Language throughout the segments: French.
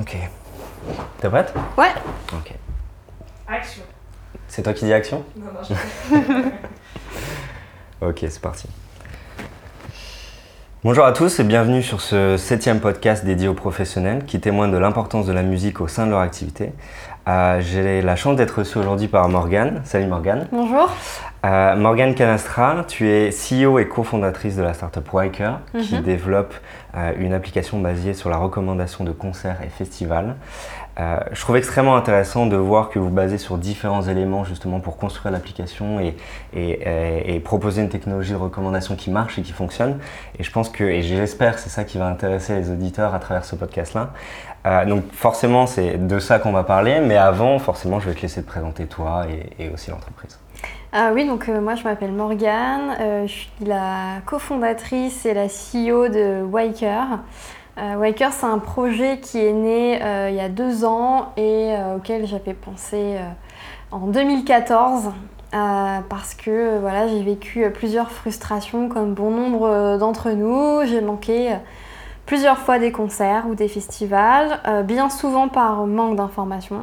Ok. T'es prête? Ouais. Ok. Action. C'est toi qui dis action? Non, non, je... Ok, c'est parti. Bonjour à tous et bienvenue sur ce septième podcast dédié aux professionnels qui témoigne de l'importance de la musique au sein de leur activité. Euh, J'ai la chance d'être reçu aujourd'hui par Morgane. Salut Morgane. Bonjour. Euh, Morgane Canastra, tu es CEO et cofondatrice de la startup Wiker qui Mhm. développe euh, une application basée sur la recommandation de concerts et festivals. Je trouve extrêmement intéressant de voir que vous basez sur différents éléments justement pour construire l'application et, et, et- et proposer une technologie de recommandation qui marche et qui fonctionne. Et je pense que, et j'espère que c'est ça qui va intéresser les auditeurs à travers ce podcast-là. Euh, donc forcément, c'est de ça qu'on va parler, mais avant, forcément, je vais te laisser te présenter toi et, aussi l'entreprise. Ah oui, donc euh, moi je m'appelle Morgane, euh, je suis la cofondatrice et la CEO de Wiker. Euh, Wiker, c'est un projet qui est né il y a deux ans et auquel j'avais pensé en 2014 euh, parce que voilà, j'ai vécu plusieurs frustrations comme bon nombre d'entre nous. J'ai manqué plusieurs fois des concerts ou des festivals, euh, bien souvent par manque d'informations.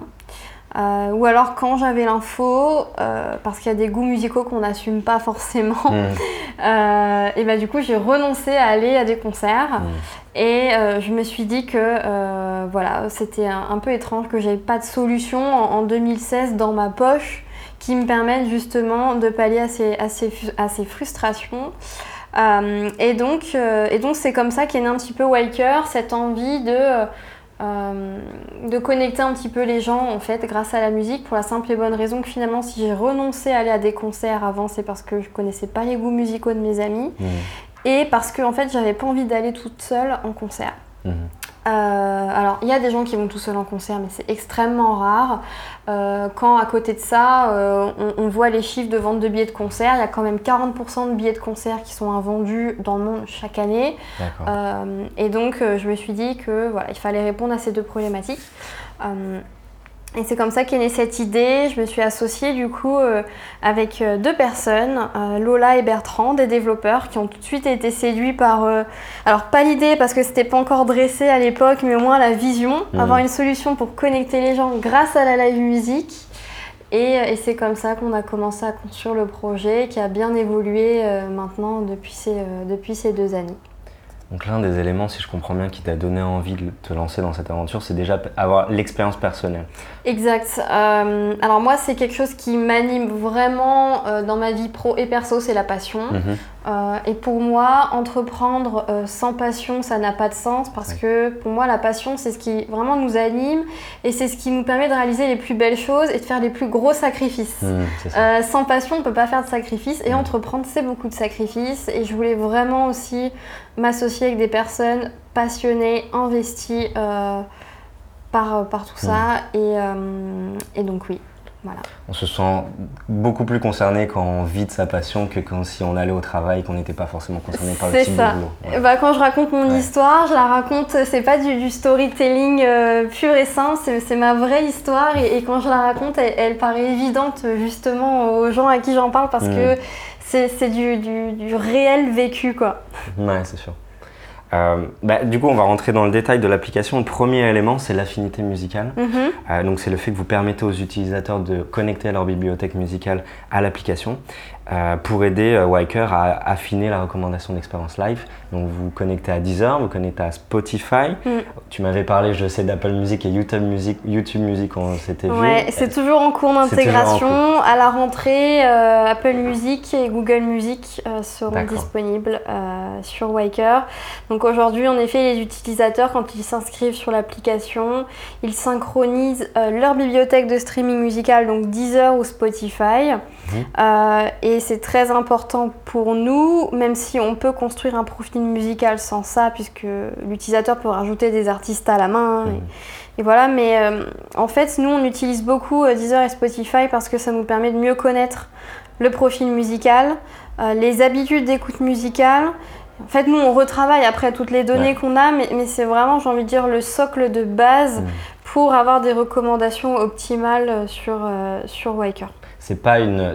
Euh, ou alors quand j'avais l'info, euh, parce qu'il y a des goûts musicaux qu'on n'assume pas forcément, euh, et bah du coup j'ai renoncé à aller à des concerts Mm. et je me suis dit que voilà c'était un, un peu étrange que j'avais pas de solution en, en 2016 dans ma poche qui me permette justement de pallier à ces, à ces, à ces frustrations. Euh, et donc euh, et donc c'est comme ça qu'est né un petit peu Wiker, cette envie de euh, de connecter un petit peu les gens en fait grâce à la musique pour la simple et bonne raison que finalement si j'ai renoncé à aller à des concerts avant c'est parce que je connaissais pas les goûts musicaux de mes amis Mhm. et parce que en fait j'avais pas envie d'aller toute seule en concert. Mhm. Euh, alors il y a des gens qui vont tout seuls en concert mais c'est extrêmement rare. Euh, quand à côté de ça euh, on, on voit les chiffres de vente de billets de concert, il y a quand même 40% de billets de concert qui sont invendus dans le monde chaque année. Et donc, je me suis dit que voilà, il fallait répondre à ces deux problématiques. Et c'est comme ça qu'est née cette idée. Je me suis associée du coup euh, avec euh, deux personnes, euh, Lola et Bertrand, des développeurs qui ont tout de suite été séduits par, euh, alors pas l'idée parce que c'était pas encore dressé à l'époque, mais au moins la vision, Mhm. avoir une solution pour connecter les gens grâce à la live musique. Et, et c'est comme ça qu'on a commencé à construire le projet qui a bien évolué maintenant depuis ces, depuis ces deux années. Donc l'un des éléments, si je comprends bien, qui t'a donné envie de te lancer dans cette aventure, c'est déjà avoir l'expérience personnelle. Exact. Euh, alors moi, c'est quelque chose qui m'anime vraiment euh, dans ma vie pro et perso, c'est la passion. Mhm. Euh, et pour moi, entreprendre euh, sans passion, ça n'a pas de sens parce que pour moi, la passion, c'est ce qui vraiment nous anime et c'est ce qui nous permet de réaliser les plus belles choses et de faire les plus gros sacrifices. Ça. Euh, sans passion, on ne peut pas faire de sacrifices et Mm. entreprendre, c'est beaucoup de sacrifices. Et je voulais vraiment aussi m'associer avec des personnes passionnées, investies par, par tout ça. Et, euh, et donc, oui, voilà. On se sent beaucoup plus concerné quand on vit de sa passion que quand si on allait au travail, qu'on n'était pas forcément concerné par le C'est type ça. de boulot. Ouais. Bah, quand je raconte mon Ouais. histoire, je la raconte, c'est pas du, du storytelling euh, pur et simple, c'est ma vraie histoire. Et, et quand je la raconte, elle, elle paraît évidente justement aux gens à qui j'en parle parce Mm. que c'est c'est du, du- du réel vécu, quoi. Ouais, c'est sûr. Euh, bah, du coup, on va rentrer dans le détail de l'application. Le premier élément, c'est l'affinité musicale. Mhm. Euh, donc, c'est le fait que vous permettez aux utilisateurs de connecter leur bibliothèque musicale à l'application euh, pour aider euh, Wiker à affiner la recommandation d'expérience live. Donc, vous vous connectez à Deezer, vous connectez à Spotify. Mm. Tu m'avais parlé, je sais, d'Apple Music et YouTube Music, YouTube Music, on s'était vu. Ouais, c'est toujours en cours d'intégration. À la rentrée, euh, Apple Music et Google Music euh, seront disponibles euh, sur Wiker. Donc aujourd'hui, en effet, les utilisateurs, quand ils s'inscrivent sur l'application, ils synchronisent euh, leur bibliothèque de streaming musical, donc Deezer ou Spotify. Mhm. Euh, et c'est très important pour nous, même si on peut construire un profil musical sans ça, puisque l'utilisateur peut rajouter des artistes à la main. Mhm. Et, et voilà, mais euh, en fait, nous, on utilise beaucoup euh, Deezer et Spotify parce que ça nous permet de mieux connaître le profil musical, euh, les habitudes d'écoute musicale. En fait, nous, on retravaille après toutes les données Ouais. qu'on a, mais, mais c'est vraiment, j'ai envie de dire, le socle de base Mhm. pour avoir des recommandations optimales sur, euh, sur Wiker. C'est pas une,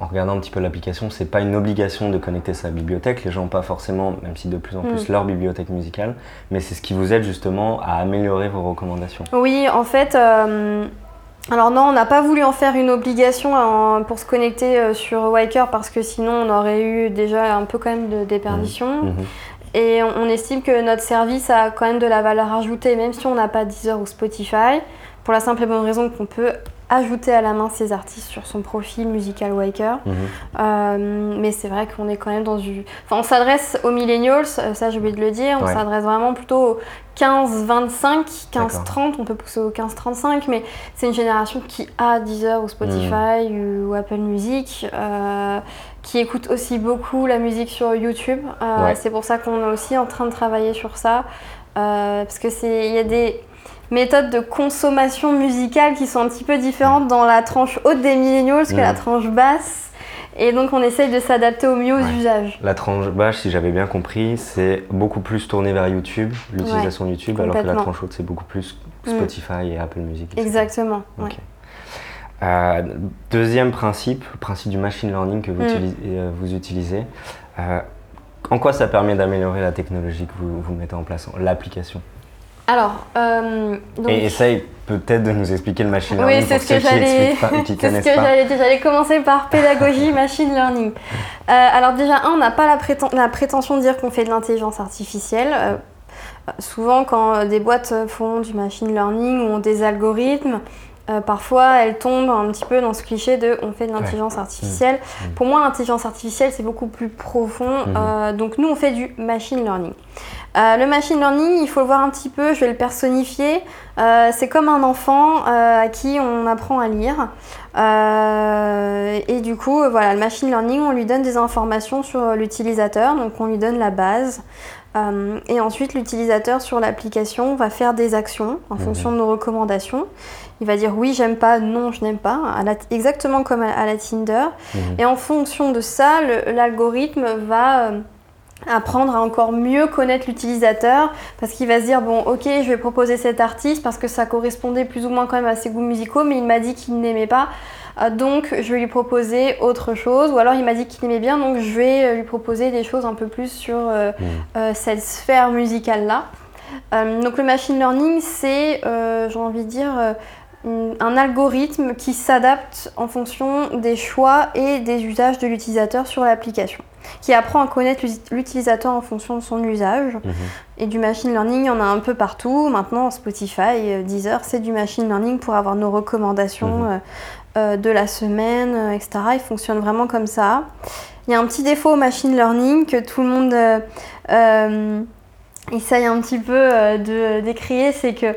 en regardant un petit peu l'application, c'est pas une obligation de connecter sa bibliothèque. Les gens pas forcément, même si de plus en plus, mm. leur bibliothèque musicale, mais c'est ce qui vous aide justement à améliorer vos recommandations. Oui, en fait, euh, alors non, on n'a pas voulu en faire une obligation pour se connecter euh, sur Wiker parce que sinon on aurait eu déjà un peu quand même de déperdition. Mm. Mm-hmm. Et on, estime que notre service a quand même de la valeur ajoutée, même si on n'a pas Deezer ou Spotify, pour la simple et bonne raison qu'on peut ajouter à la main ces artistes sur son profil Musical Waker. Mhm. Euh, mais c'est vrai qu'on est quand même dans du... Enfin, on s'adresse aux millennials, euh, ça j'ai oublié de le dire, on s'adresse vraiment plutôt aux 15-25, 15-30, on peut pousser au 15-35, mais c'est une génération qui a Deezer ou Spotify mhm. ou Apple Music, euh, qui écoute aussi beaucoup la musique sur YouTube. C'est pour ça qu'on est aussi en train de travailler sur ça, parce que c'est... Il y a des méthodes de consommation musicale qui sont un petit peu différentes dans la tranche haute des millennials que la mm. tranche basse. Et donc on essaye de s'adapter au mieux aux usages. La tranche basse, si j'avais bien compris, c'est beaucoup plus tourné vers YouTube, l'utilisation YouTube, alors que la tranche haute, c'est beaucoup plus mm. Spotify et Apple Music. Exactement. Euh, deuxième principe, le principe du machine learning que vous, mm. euh, utilisez. Euh, en quoi ça permet d'améliorer la technologie que vous, vous mettez en place, l'application? Alors, euh, et essaye peut-être de nous expliquer le machine learning oui, c'est ce que j'allais, c'est ce que j'allais dire. J'allais commencer par pédagogie machine learning. Euh, alors déjà, un, on n'a pas la, prétention de dire qu'on fait de l'intelligence artificielle. Euh, souvent, quand des boîtes font du machine learning ou ont des algorithmes, parfois elles tombent un petit peu dans ce cliché de on fait de l'intelligence artificielle. Mmh. Mmh. Pour moi, l'intelligence artificielle, c'est beaucoup plus profond. Mmh. donc nous, on fait du machine learning. Euh, le machine learning, il faut le voir un petit peu, je vais le personnifier. Euh, c'est comme un enfant euh, à qui on apprend à lire. et du coup, voilà, le machine learning, on lui donne des informations sur l'utilisateur, donc on lui donne la base. et ensuite, l'utilisateur sur l'application va faire des actions en mhm. fonction de nos recommandations. Il va dire oui, j'aime pas, non, je n'aime pas, exactement comme à, la Tinder. Mhm. Et en fonction de ça, l'algorithme va apprendre à encore mieux connaître l'utilisateur parce qu'il va se dire bon ok je vais proposer cet artiste parce que ça correspondait plus ou moins quand même à ses goûts musicaux mais il m'a dit qu'il n'aimait pas euh, donc je vais lui proposer autre chose. Ou alors il m'a dit qu'il aimait bien donc je vais euh, lui proposer des choses un peu plus sur euh, mmh. cette sphère musicale là donc le machine learning c'est j'ai envie de dire un algorithme qui s'adapte en fonction des choix et des usages de l'utilisateur sur l'application qui apprend à connaître l'utilisateur en fonction de son usage. Mhm. Et du machine learning, il y en a un peu partout. Maintenant, Spotify, euh, Deezer, c'est du machine learning pour avoir nos recommandations mhm. euh, euh, de la semaine, etc. Il fonctionne vraiment comme ça. Il y a un petit défaut au machine learning que tout le monde essaye un petit peu de décrire, c'est que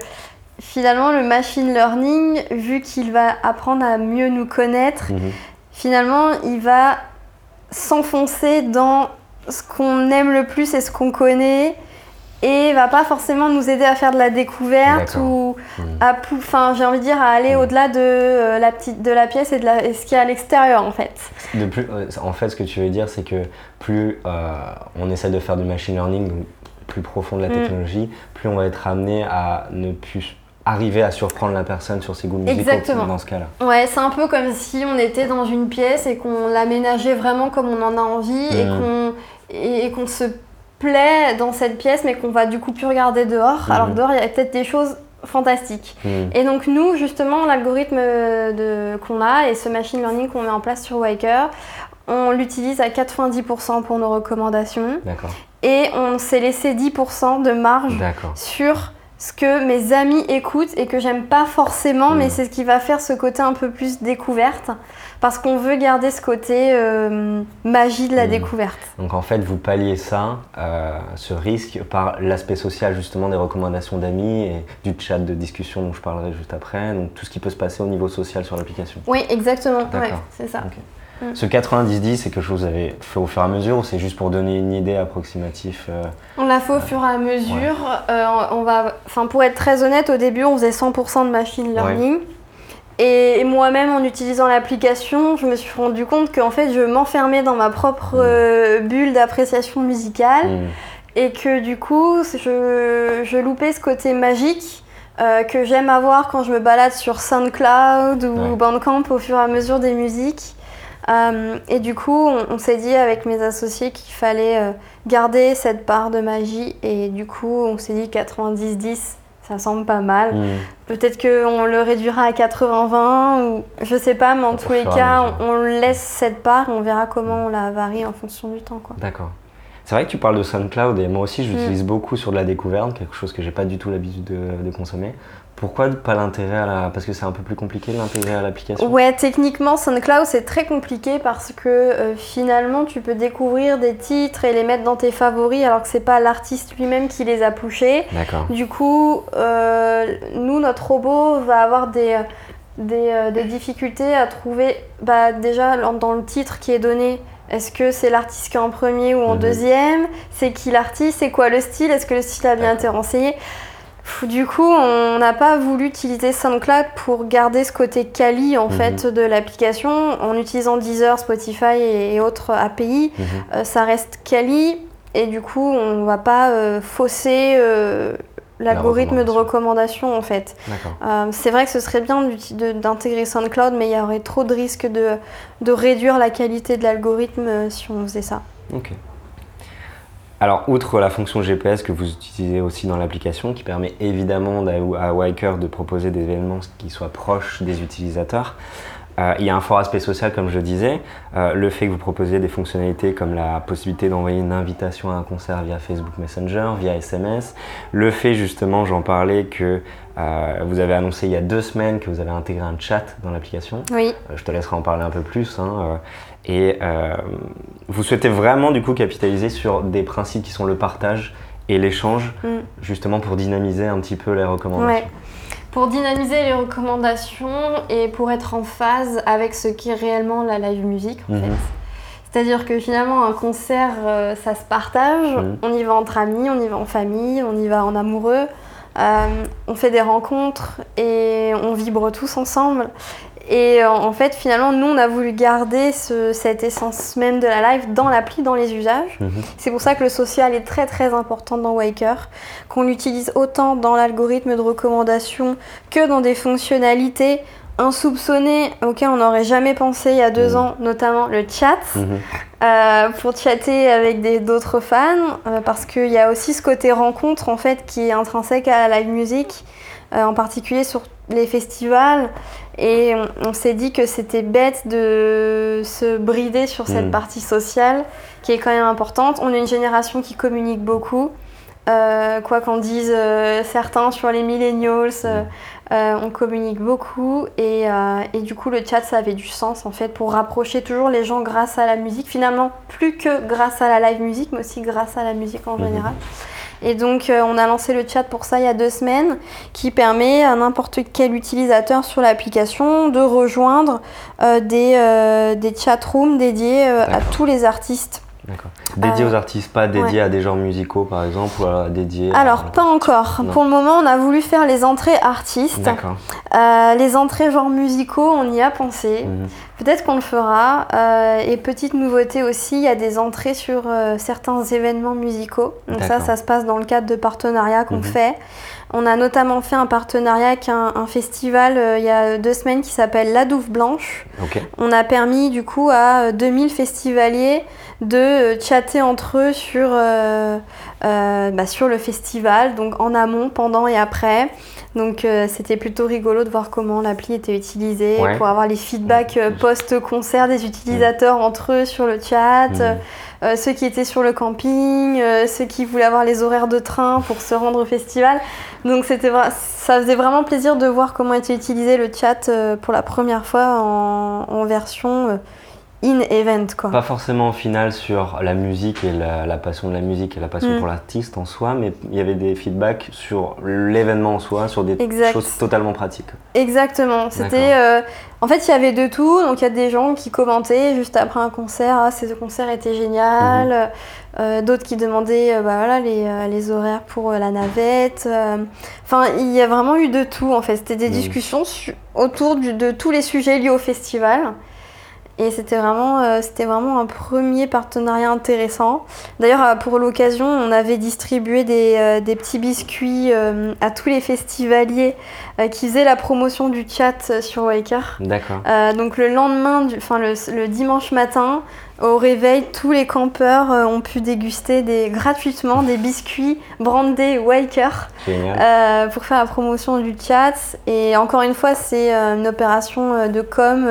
finalement, le machine learning, vu qu'il va apprendre à mieux nous connaître, mhm. finalement, il va s'enfoncer dans ce qu'on aime le plus et ce qu'on connaît et va pas forcément nous aider à faire de la découverte ou hmm. à enfin j'ai envie de dire à aller hmm. au-delà de euh, la petite de la pièce et de la, ce qui est à l'extérieur en fait. De plus, en fait ce que tu veux dire c'est que plus euh, on essaie de faire du machine learning plus profond de la hmm. technologie, plus on va être amené à ne plus arriver à surprendre la personne sur ses goûts musicaux Exactement. dans ce cas-là. Ouais, c'est un peu comme si on était dans une pièce et qu'on l'aménageait vraiment comme on en a envie et mmh. qu'on et, qu'on se plaît dans cette pièce mais qu'on va du coup plus regarder dehors. Mmh. Alors dehors, il y a peut-être des choses fantastiques. Mmh. Et donc nous, justement, l'algorithme qu'on a et ce machine learning qu'on met en place sur Waker, on l'utilise à 90% pour nos recommandations. D'accord. Et on s'est laissé 10% de marge sur ce que mes amis écoutent et que j'aime pas forcément, mais mm. c'est ce qui va faire ce côté un peu plus découverte, parce qu'on veut garder ce côté euh, magie de la mm. découverte. Donc en fait, vous palliez ça, euh, ce risque, par l'aspect social justement des recommandations d'amis et du chat de discussion dont je parlerai juste après, donc tout ce qui peut se passer au niveau social sur l'application. Oui, exactement, c'est ça. Mm. Ce 90-10, c'est quelque chose que vous avez fait au fur et à mesure ou c'est juste pour donner une idée approximative euh, On l'a fait au fur et à mesure. Euh, on va, pour être très honnête, au début, on faisait 100% de machine learning. Et moi-même, en utilisant l'application, je me suis rendu compte qu'en fait, je m'enfermais dans ma propre mm. euh, bulle d'appréciation musicale. Mm. Et que du coup, je, je loupais ce côté magique euh, que j'aime avoir quand je me balade sur SoundCloud ou Ouais. Bandcamp au fur et à mesure des musiques. Euh, et du coup, on, on s'est dit avec mes associés qu'il fallait euh, garder cette part de magie. Et du coup, on s'est dit 90-10, ça semble pas mal. Hmm. Peut-être qu'on le réduira à 80-20 ou je sais pas, mais en tous les cas, on, on laisse cette part on verra comment on la varie en fonction du temps. D'accord. C'est vrai que tu parles de SoundCloud et moi aussi je Mm. l'utilise beaucoup sur de la découverte, quelque chose que j'ai pas du tout l'habitude de, de consommer. Pourquoi pas l'intérêt à la... Parce que c'est un peu plus compliqué de l'intégrer à l'application? Ouais, techniquement, SoundCloud, c'est très compliqué parce que euh, finalement, tu peux découvrir des titres et les mettre dans tes favoris alors que c'est pas l'artiste lui-même qui les a pushés. D'accord. Du coup, euh, nous, notre robot va avoir des, des, euh, des difficultés à trouver bah, déjà dans le titre qui est donné. Est-ce que c'est l'artiste qui est en premier ou en Mhm. deuxième? C'est qui l'artiste? C'est quoi le style? Est-ce que le style a bien été renseigné? Du coup, on n'a pas voulu utiliser SoundCloud pour garder ce côté quali en Mhm. fait de l'application en utilisant Deezer, Spotify et, autres API. Mhm. Euh, ça reste quali et du coup on va pas euh, fausser euh, l'algorithme de recommandation en fait. C'est vrai que ce serait bien d'intégrer SoundCloud mais il y aurait trop de risques de, de réduire la qualité de l'algorithme si on faisait ça. Alors, outre la fonction GPS que vous utilisez aussi dans l'application, qui permet évidemment à Wiker de proposer des événements qui soient proches des utilisateurs, euh, il y a un fort aspect social, comme je disais. Euh, le fait que vous proposiez des fonctionnalités comme la possibilité d'envoyer une invitation à un concert via Facebook Messenger, via SMS. Le fait, justement, j'en parlais, que euh, vous avez annoncé il y a deux semaines que vous avez intégré un chat dans l'application. Oui, Je te laisserai en parler un peu plus. hein, et euh, vous souhaitez vraiment du coup capitaliser sur des principes qui sont le partage et l'échange, Mm. justement pour dynamiser un petit peu les recommandations. Ouais. Pour dynamiser les recommandations et pour être en phase avec ce qu'est réellement la live music en Mhm. fait. C'est-à-dire que finalement un concert euh, ça se partage, Mhm. on y va entre amis, on y va en famille, on y va en amoureux, euh, on fait des rencontres et on vibre tous ensemble. Et euh, en fait finalement nous on a voulu garder ce- cette essence même de la live dans l'appli, dans les usages. Mhm. C'est pour ça que le social est très très important dans Waker, qu'on l'utilise autant dans l'algorithme de recommandation que dans des fonctionnalités insoupçonnées auxquelles on n'aurait jamais pensé il y a deux Mhm. ans, notamment le chat, Mhm. euh, pour chatter avec d'autres fans, euh, parce qu'il y a aussi ce côté rencontre en fait qui est intrinsèque à la live music, euh, en particulier sur les festivals. Et on, on s'est dit que c'était bête de se brider sur cette Mhm. partie sociale qui est quand même importante. On est une génération qui communique beaucoup. Euh, quoi qu'en disent euh, certains sur les millennials, euh, on communique beaucoup et, et du coup le chat ça avait du sens en fait pour rapprocher toujours les gens grâce à la musique. Finalement plus que grâce à la live musique mais aussi grâce à la musique en Mhm. général. Et donc euh, on a lancé le chat pour ça il y a deux semaines qui permet à n'importe quel utilisateur sur l'application de rejoindre euh, des, euh, des chat rooms dédiés à tous les artistes. D'accord. Dédié Euh, aux artistes, pas dédié à des genres musicaux par exemple, ou alors dédié. à- Alors pas encore. Non. Pour le moment on a voulu faire les entrées artistes. D'accord. Euh, les entrées genres musicaux, on y a pensé. Mhm. Peut-être qu'on le fera. Euh, et petite nouveauté aussi, il y a des entrées sur certains événements musicaux. Donc ça, ça se passe dans le cadre de partenariats qu'on Mhm. fait. On a notamment fait un partenariat avec un, un festival euh, il y a deux semaines qui s'appelle La Douve Blanche. Ok. On a permis du coup à euh, 2000 festivaliers de euh, chatter entre eux sur, euh, euh, bah, sur le festival, donc en amont, pendant et après. Donc euh, c'était plutôt rigolo de voir comment l'appli était utilisée Ouais. pour avoir les feedbacks euh, post-concert des utilisateurs entre eux sur le chat, euh, ceux qui étaient sur le camping, ceux qui voulaient avoir les horaires de train pour se rendre au festival. Donc c'était ça faisait vraiment plaisir de voir comment était utilisé le chat pour la première fois en, en version in-event. quoi. Pas forcément au final sur la musique et la, la passion de la musique et la passion Mm. pour l'artiste en soi, mais il y avait des feedbacks sur l'événement en soi, sur des Exact. choses totalement pratiques. Exactement. C'était, euh, en fait, il y avait de tout. Donc, il y a des gens qui commentaient juste après un concert, ah, ce concert était génial. Euh, D'autres qui demandaient, euh, bah, voilà, les, les horaires pour la navette. Enfin, il y a vraiment eu de tout. En fait, c'était des Mhm. discussions autour du- de tous les sujets liés au festival. Et c'était vraiment, euh, c'était vraiment un premier partenariat intéressant. D'ailleurs, euh, pour l'occasion, on avait distribué des, euh, des petits biscuits euh, à tous les festivaliers qui faisaient la promotion du chat sur Waker. D'accord. Donc le lendemain, enfin le, le dimanche matin, au réveil, tous les campeurs euh, ont pu déguster des, gratuitement des biscuits brandés Waker euh, pour faire la promotion du chat. Et encore une fois, c'est euh, une opération de com,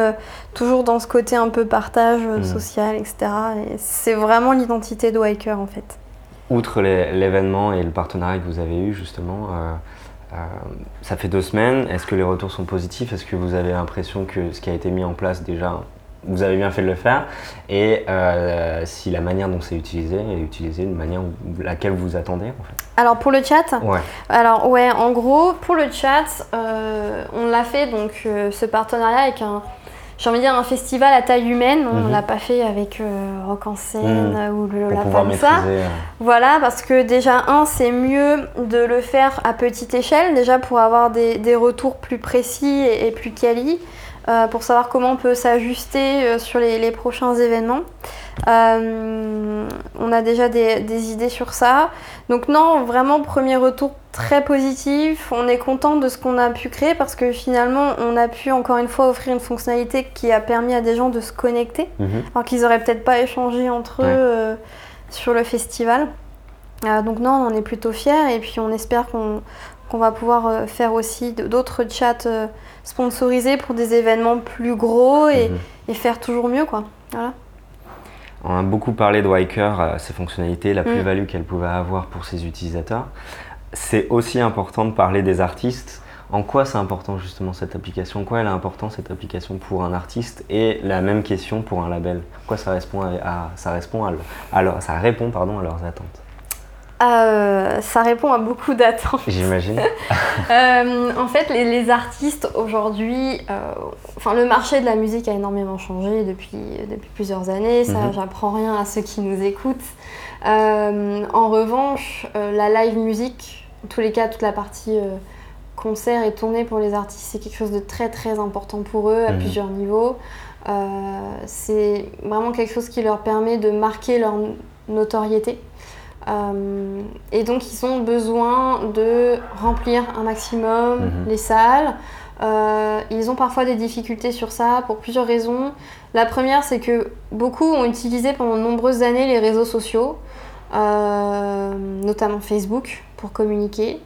toujours dans ce côté un peu partage Mhm. social, etc. Et c'est vraiment l'identité de Waker en fait. Outre l'événement et le partenariat que vous avez eu justement, euh, euh, ça fait deux semaines. Est-ce que les retours sont positifs? Est-ce que vous avez l'impression que ce qui a été mis en place déjà, vous avez bien fait de le faire Et euh, si la manière dont c'est utilisé est utilisée de manière où- laquelle vous attendez en fait Alors pour le chat, Ouais. Alors ouais, en gros, pour le chat, euh, on l'a fait donc euh, ce partenariat avec un, j'ai envie de dire un festival à taille humaine. On Mhm. l'a pas fait avec Rock en scène Mhm. ou le Lollapalooza. maîtriser. euh, Voilà, parce que déjà un, c'est mieux de le faire à petite échelle, déjà pour avoir des, des retours plus précis et, et plus quali, euh, pour savoir comment on peut s'ajuster euh, sur les, les prochains événements. Euh, on a déjà des, des idées sur ça. Donc non, vraiment premier retour très positif. On est content de ce qu'on a pu créer parce que finalement, on a pu encore une fois offrir une fonctionnalité qui a permis à des gens de se connecter mhm. alors qu'ils auraient peut-être pas échangé entre Ouais. eux euh, sur le festival. Donc non, on en est plutôt fiers et puis on espère qu'on qu'on va pouvoir euh, faire aussi d'autres chats euh, sponsorisés pour des événements plus gros et, Mhm. et faire toujours mieux quoi. Voilà. On a beaucoup parlé de Wiker, euh, ses fonctionnalités, la Mm. plus-value qu'elle pouvait avoir pour ses utilisateurs. C'est aussi important de parler des artistes. En quoi c'est important justement cette application? En quoi elle est importante cette application pour un artiste? Et la même question pour un label. En quoi ça répond à, à- ça répond à, le- à leur- ça répond pardon à leurs attentes? Euh, ça répond à beaucoup d'attentes. J'imagine. Euh, en fait, les, les artistes aujourd'hui, euh, enfin le marché de la musique a énormément changé depuis, depuis plusieurs années. Ça, Mhm. j'apprends rien à ceux qui nous écoutent. En revanche, la live music, en tous les cas, toute la partie concert et tournée pour les artistes, c'est quelque chose de très très important pour eux à Mhm. plusieurs niveaux. C'est vraiment quelque chose qui leur permet de marquer leur notoriété. Euh, et donc ils ont besoin de remplir un maximum Mhm. les salles. Euh, ils ont parfois des difficultés sur ça pour plusieurs raisons. La première, c'est que beaucoup ont utilisé pendant de nombreuses années les réseaux sociaux, euh, notamment Facebook, pour communiquer.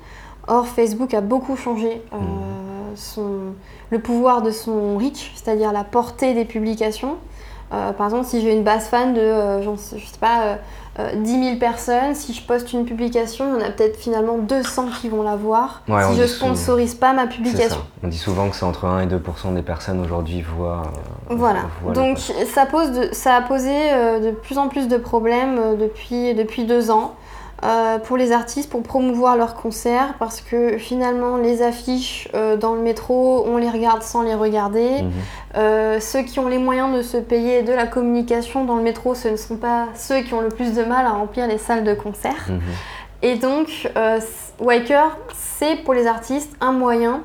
Or, Facebook a beaucoup changé euh, son, le pouvoir de son reach, c'est-à-dire la portée des publications. Par exemple, si j'ai une base fan de, je sais pas, euh, euh, 10 000 personnes, si je poste une publication, il y en a peut-être finalement 200 qui vont la voir. Ouais, si je souvent- sponsorise pas ma publication. On dit souvent que c'est entre 1 et 2 des personnes aujourd'hui voient. euh, Voilà. voient Donc ça, pose de- ça a posé euh, de plus en plus de problèmes depuis, depuis deux ans euh, pour les artistes pour promouvoir leurs concerts parce que finalement les affiches euh, dans le métro, on les regarde sans les regarder. Mhm. Euh, ceux qui ont les moyens de se payer de la communication dans le métro, ce ne sont pas ceux qui ont le plus de mal à remplir les salles de concert. Mhm. Et donc, Waker, c'est pour les artistes un moyen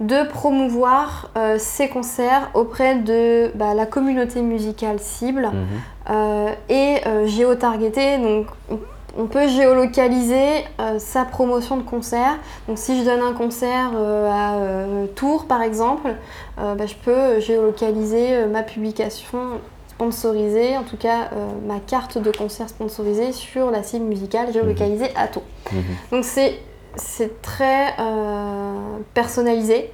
de promouvoir ces concerts auprès de bah, la communauté musicale cible Mhm. et géotargeter. Donc, on- on peut géolocaliser euh, sa promotion de concert. Donc, si je donne un concert euh, à euh, Tours, par exemple, bah, je peux géolocaliser ma publication sponsorisée, en tout cas ma carte de concert sponsorisée sur la cible musicale géolocalisée à Tours. Mhm. Donc c'est très personnalisé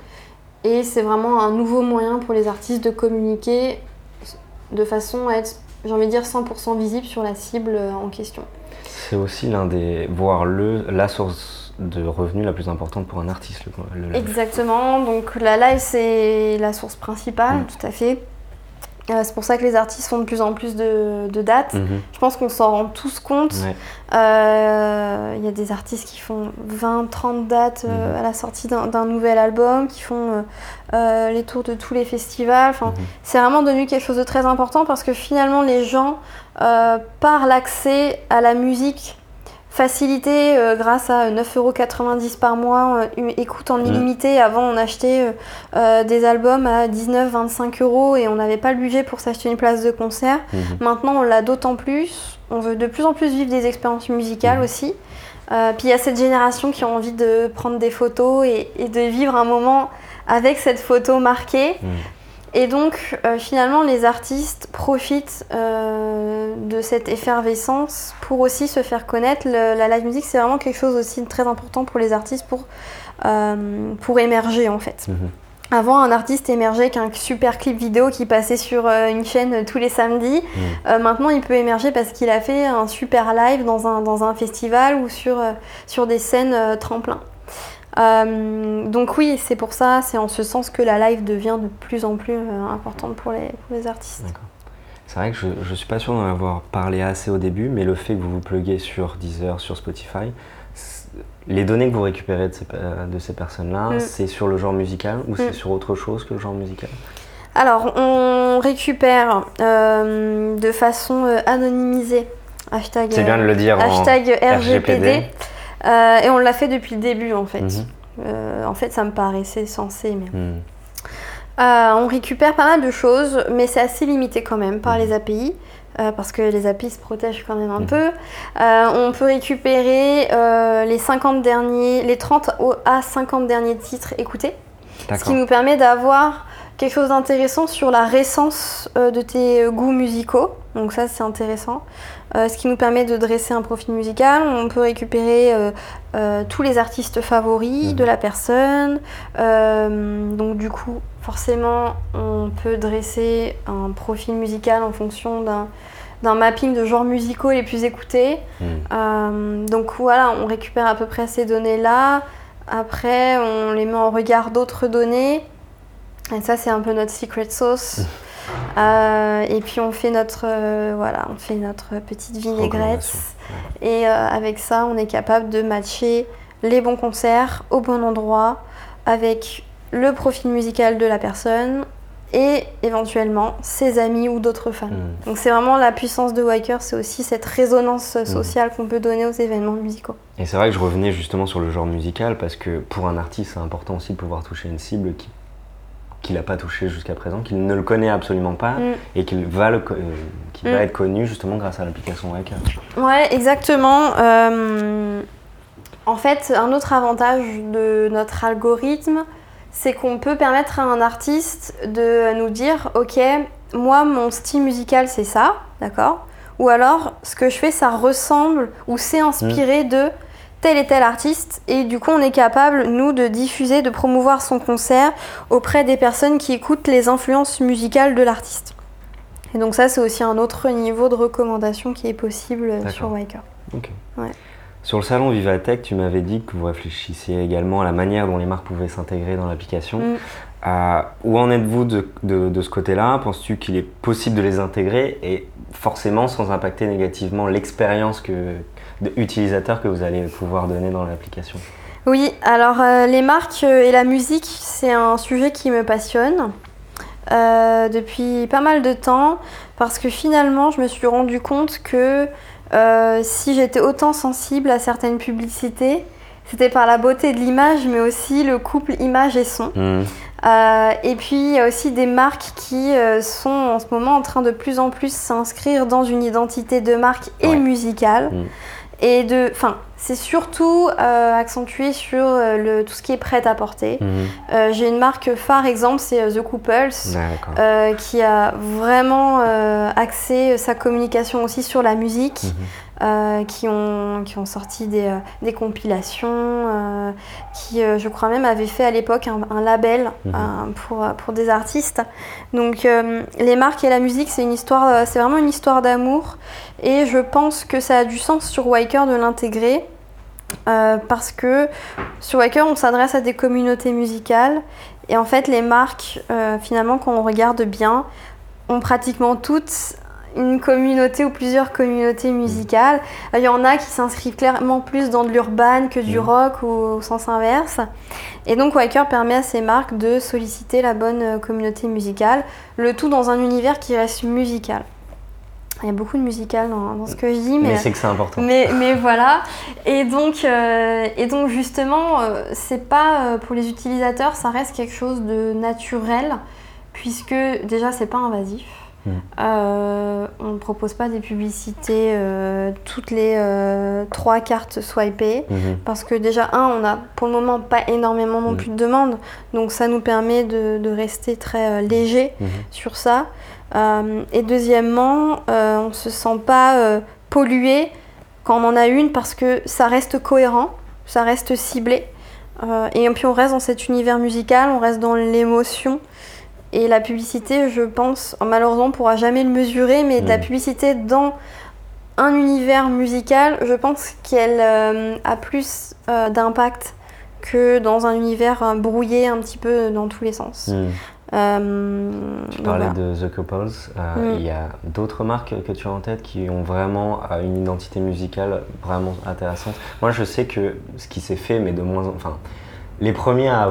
et c'est vraiment un nouveau moyen pour les artistes de communiquer de façon à être, j'ai envie de dire, 100% visible sur la cible en question. C'est aussi l'un des, voire le, la source de revenus la plus importante pour un artiste. Le, le- Exactement, donc la live c'est la source principale, Mm. tout à fait. Euh, c'est pour ça que les artistes font de plus en plus de, de dates. Mhm. Je pense qu'on s'en rend tous compte. Ouais. Euh, Il y a des artistes qui font 20-30 dates euh, Mhm. à la sortie d'un nouvel album, qui font les tours de tous les festivals. Enfin, Mhm. C'est vraiment devenu quelque chose de très important parce que finalement les gens, par l'accès à la musique, facilité euh, grâce à 9,90€ par mois, euh, une écoute en Mhm. illimité. Avant, on achetait euh, euh, des albums à 19-25 euros et on n'avait pas le budget pour s'acheter une place de concert. Mhm. Maintenant, on l'a d'autant plus. On veut de plus en plus vivre des expériences musicales Mhm. aussi. Euh, puis il y a cette génération qui a envie de prendre des photos et, et de vivre un moment avec cette photo marquée. Et donc, euh, finalement, les artistes profitent euh, de cette effervescence pour aussi se faire connaître. Le- la live music, c'est vraiment quelque chose aussi de très important pour les artistes pour, euh, pour émerger, en fait. Mhm. Avant, un artiste émergeait avec un super clip vidéo qui passait sur une chaîne tous les samedis. Mhm. Euh, maintenant, il peut émerger parce qu'il a fait un super live dans un, dans un festival ou sur, sur des scènes euh, tremplins. Euh, donc oui, c'est pour ça, c'est en ce sens que la live devient de plus en plus euh, importante pour les, pour les artistes. C'est vrai que je ne suis pas sûr d'en avoir parlé assez au début, mais le fait que vous vous pluguez sur Deezer, sur Spotify, les données que vous récupérez de ces, euh, de ces personnes-là, Mm. c'est sur le genre musical ou c'est Mm. sur autre chose que le genre musical? Alors, on récupère euh, de façon anonymisée, hashtag, C'est bien de le dire en hashtag RGPD, RGPD. Euh, et on l'a fait depuis le début en fait. Mhm. Euh, en fait, ça me paraissait censé, mais... Mhm. Euh, on récupère pas mal de choses, mais c'est assez limité quand même par Mhm. les API. euh, parce que les API se protègent quand même un peu. Euh, on peut récupérer euh, les 50 derniers, les 30 au- à 50 derniers titres écoutés, ce qui nous permet d'avoir quelque chose d'intéressant sur la récence de tes goûts musicaux. Donc ça c'est intéressant. Euh, ce qui nous permet de dresser un profil musical. On peut récupérer euh, euh, tous les artistes favoris Mhm. de la personne. Donc du coup, forcément, on peut dresser un profil musical en fonction d'un d'un mapping de genres musicaux les plus écoutés. Mhm. Donc voilà, on récupère à peu près ces données-là. Après, on les met en regard d'autres données. Et ça, c'est un peu notre secret sauce. Euh, et puis on fait notre euh, voilà, on fait notre petite vinaigrette. Et euh, avec ça, on est capable de matcher les bons concerts au bon endroit avec le profil musical de la personne et éventuellement ses amis ou d'autres fans. Mhm. Donc c'est vraiment la puissance de Waker, c'est aussi cette résonance Mhm. sociale qu'on peut donner aux événements musicaux. Et c'est vrai que je revenais justement sur le genre musical parce que pour un artiste, c'est important aussi de pouvoir toucher une cible qui qu'il n'a pas touché jusqu'à présent, qu'il ne le connaît absolument pas Mm. et qu'il va, le euh, va Mm. être connu justement grâce à l'application Waker. Ouais, exactement. Euh, en fait, un autre avantage de notre algorithme, c'est qu'on peut permettre à un artiste de nous dire, ok, moi, mon style musical, c'est ça, d'accord? Ou alors, ce que je fais, ça ressemble ou c'est inspiré de tel et tel artiste. Et du coup, on est capable, nous, de diffuser, de promouvoir son concert auprès des personnes qui écoutent les influences musicales de l'artiste. Et donc ça, c'est aussi un autre niveau de recommandation qui est possible euh, sur. Waker. Ouais. Sur le salon Vivatech, tu m'avais dit que vous réfléchissiez également à la manière dont les marques pouvaient s'intégrer dans l'application. Mm. Euh, où en êtes-vous de, de- de ce côté-là? Penses-tu qu'il est possible de les intégrer et forcément sans impacter négativement l'expérience que, de utilisateur que vous allez pouvoir donner dans l'application Oui, alors euh, les marques euh, et la musique, c'est un sujet qui me passionne euh, depuis pas mal de temps parce que finalement, je me suis rendu compte que euh, si j'étais autant sensible à certaines publicités, c'était par la beauté de l'image, mais aussi le couple image et son. Euh, et puis il y a aussi des marques qui euh, sont en ce moment en train de plus en plus s'inscrire dans une identité de marque et Ouais. musicale. Mm. Et de, enfin, c'est surtout euh, accentué sur euh, le, tout ce qui est prêt à porter. Mhm. Euh, J'ai une marque phare exemple, c'est The Couples. Qui a vraiment axé sa communication aussi sur la musique, Mhm. Euh, qui, ont, qui ont sorti des, euh, des compilations, euh, qui, je crois même, avaient fait à l'époque un, un label Mhm. pour, pour des artistes. Donc les marques et la musique, c'est une histoire, c'est vraiment une histoire d'amour, et je pense que ça a du sens sur Waker de l'intégrer. euh, parce que sur Waker, on s'adresse à des communautés musicales et en fait, les marques, euh, finalement, quand on regarde bien, ont pratiquement toutes une communauté ou plusieurs communautés musicales. Euh, Il y en a qui s'inscrivent clairement plus dans de l'urban que du Mhm. rock ou au sens inverse. Et donc Waker permet à ces marques de solliciter la bonne euh, communauté musicale, le tout dans un univers qui reste musical. Il y a beaucoup de musical dans, dans ce que je dis, Mais mais, c'est que c'est important. mais, mais voilà. Et donc, euh, et donc justement, euh, c'est pas euh, pour les utilisateurs, ça reste quelque chose de naturel, puisque déjà, c'est pas invasif. Euh, on ne propose pas des publicités euh, toutes les euh, trois cartes swipées. Mhm. Parce que déjà, un, on n'a pour le moment pas énormément non Mm. plus de demandes, donc ça nous permet de, de rester très léger Mhm. sur ça. Et deuxièmement, on ne se sent pas pollué quand on en a une parce que ça reste cohérent, ça reste ciblé. Et puis on reste dans cet univers musical, on reste dans l'émotion. Et la publicité, je pense, malheureusement, on ne pourra jamais le mesurer, mais de la Mm. publicité dans un univers musical, je pense qu'elle euh, a plus euh, d'impact que dans un univers euh, brouillé un petit peu dans tous les sens. Euh, Tu parlais voilà. de The Couples. Mm. Il y a d'autres marques que tu as en tête qui ont vraiment une identité musicale vraiment intéressante. Moi, je sais que ce qui s'est fait, mais de moins en enfin, les premiers à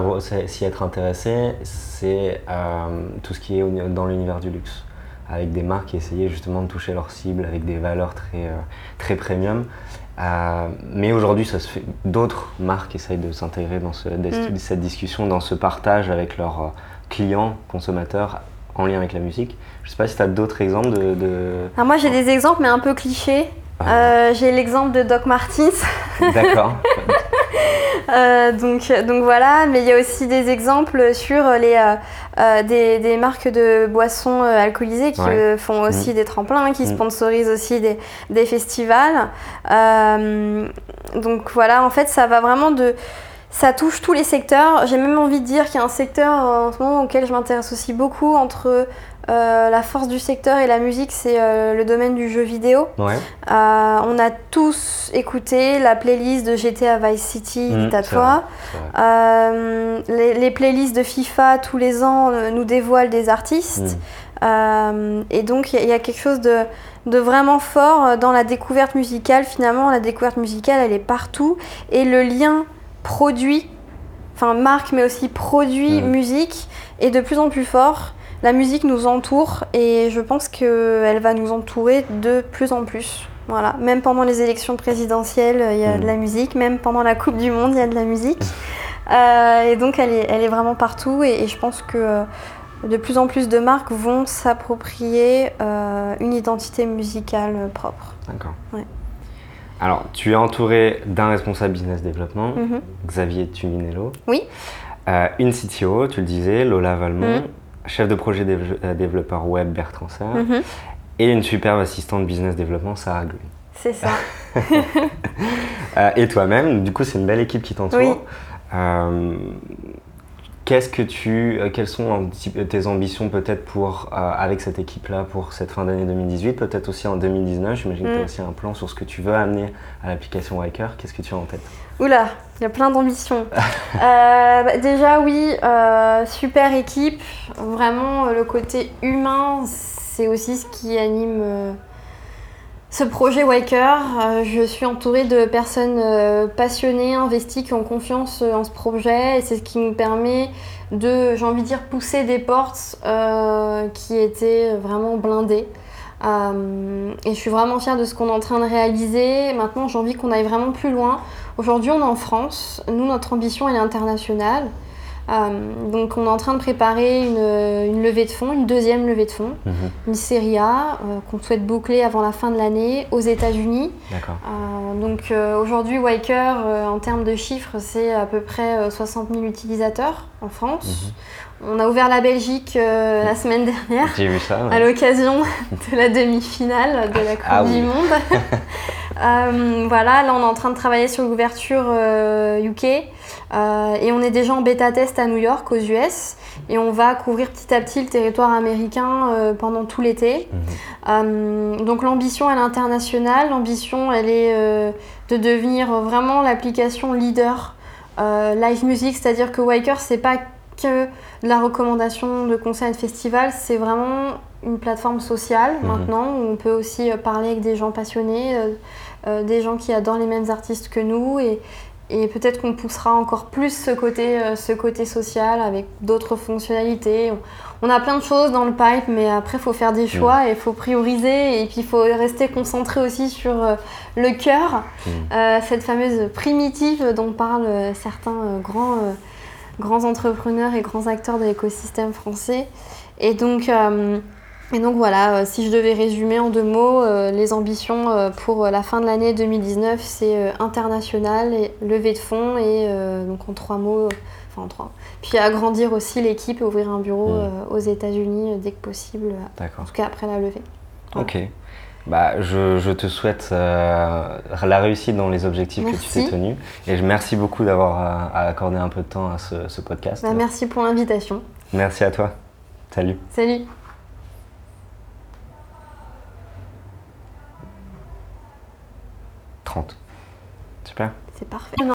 s'y être intéressés, c'est euh, tout ce qui est dans l'univers du luxe, avec des marques qui essayaient justement de toucher leur cible avec des valeurs très, euh, très premium. Euh, mais aujourd'hui, ça se fait. D'autres marques essayent de s'intégrer dans ce- Mm. cette discussion, dans ce partage avec leurs clients, consommateurs, en lien avec la musique. Je sais pas si tu as d'autres exemples de. de- Alors moi j'ai des exemples mais un peu clichés. Ah, j'ai l'exemple de Doc Martens, D'accord. Euh, donc, donc voilà, mais il y a aussi des exemples sur les, euh, euh, des, des marques de boissons alcoolisées qui Ouais. font aussi des tremplins, qui Mm. sponsorisent aussi des, des festivals. Donc voilà, en fait ça va vraiment de... Ça touche tous les secteurs. J'ai même envie de dire qu'il y a un secteur en ce moment auquel je m'intéresse aussi beaucoup entre euh, la force du secteur et la musique, c'est euh, le domaine du jeu vidéo. Ouais. Euh, on a tous écouté la playlist de GTA Vice City. Euh, les, les playlists de FIFA tous les ans nous dévoilent des artistes. Mm. Euh, et donc il y, a- il y a quelque chose de, de vraiment fort dans la découverte musicale. Finalement, la découverte musicale, elle est partout. Et le lien produit, enfin marque, mais aussi produit, Mm. musique, est de plus en plus fort. La musique nous entoure et je pense qu'elle va nous entourer de plus en plus. Voilà. Même pendant les élections présidentielles, il y a Mm. de la musique. Même pendant la Coupe du Monde, il y a de la musique. Euh, et donc, elle est, elle est vraiment partout. Et, et je pense que euh, de plus en plus de marques vont s'approprier euh, une identité musicale propre. D'accord. Ouais. Alors, tu es entouré d'un responsable business développement, Mhm. Xavier Tuminello. Oui. Euh, une CTO, tu le disais, Lola Valmont. Mhm. Chef de projet dév- euh, développeur web, Bertrand Serre. Mhm. Et une superbe assistante business développement, Sarah Green. C'est ça. Euh, et toi-même, du coup, c'est une belle équipe qui t'entoure. Oui. Qu'est-ce que tu, euh, quelles sont tes ambitions peut-être pour euh, avec cette équipe-là pour cette fin d'année 2018, peut-être aussi en 2019. J'imagine que tu as Mm. aussi un plan sur ce que tu veux amener à l'application Wiker. Qu'est-ce que tu as en tête? Oula, il y a plein d'ambitions. Euh, bah, déjà, oui, euh, super équipe. Vraiment, le côté humain, c'est aussi ce qui anime ce projet Waker. Euh, je suis entourée de personnes euh, passionnées, investies, qui ont confiance euh, en ce projet. Et c'est ce qui nous permet de, j'ai envie de dire, pousser des portes qui étaient vraiment blindées. Et je suis vraiment fière de ce qu'on est en train de réaliser. Maintenant, j'ai envie qu'on aille vraiment plus loin. Aujourd'hui, on est en France. Nous, notre ambition, elle est internationale. Euh, donc, on est en train de préparer une, une levée de fonds, une deuxième levée de fonds, une série A euh, qu'on souhaite boucler avant la fin de l'année aux États-Unis. Euh, donc, aujourd'hui, Wiker, en termes de chiffres, c'est à peu près euh, 60 000 utilisateurs en France. On a ouvert la Belgique la semaine dernière J'ai vu ça. ouais. à l'occasion de la demi-finale de la Coupe Ah oui. du Monde. Euh, voilà, là on est en train de travailler sur l'ouverture euh, UK euh, et on est déjà en bêta test à New York, aux US, et on va couvrir petit à petit le territoire américain euh, pendant tout l'été. Mhm. Euh, donc l'ambition elle est internationale, l'ambition elle est euh, de devenir vraiment l'application leader euh, live music, c'est-à-dire que Wiker c'est pas que de la recommandation de concerts et de festivals, c'est vraiment une plateforme sociale Mhm. maintenant où on peut aussi euh, parler avec des gens passionnés, euh, des gens qui adorent les mêmes artistes que nous et, et peut-être qu'on poussera encore plus ce côté, euh, ce côté social avec d'autres fonctionnalités. On, on a plein de choses dans le pipe, mais après, il faut faire des choix et il faut prioriser. Et puis, il faut rester concentré aussi sur euh, le cœur, Mm. euh, cette fameuse primitive dont parlent certains grands, grands entrepreneurs et grands acteurs de l'écosystème français. Et donc, et donc voilà, euh, si je devais résumer en deux mots, euh, les ambitions euh, pour la fin de l'année 2019, c'est international, et levée de fonds et donc en trois mots, enfin en trois. Puis agrandir aussi l'équipe et ouvrir un bureau Mm. euh, aux États-Unis dès que possible, en tout cas après la levée. Voilà. Ok. Bah, je, je te souhaite euh, la réussite dans les objectifs que tu t'es tenu. Et je merci beaucoup d'avoir accordé un peu de temps à ce, ce podcast. Bah, merci pour l'invitation. Merci à toi. Salut. Salut. Super. C'est parfait.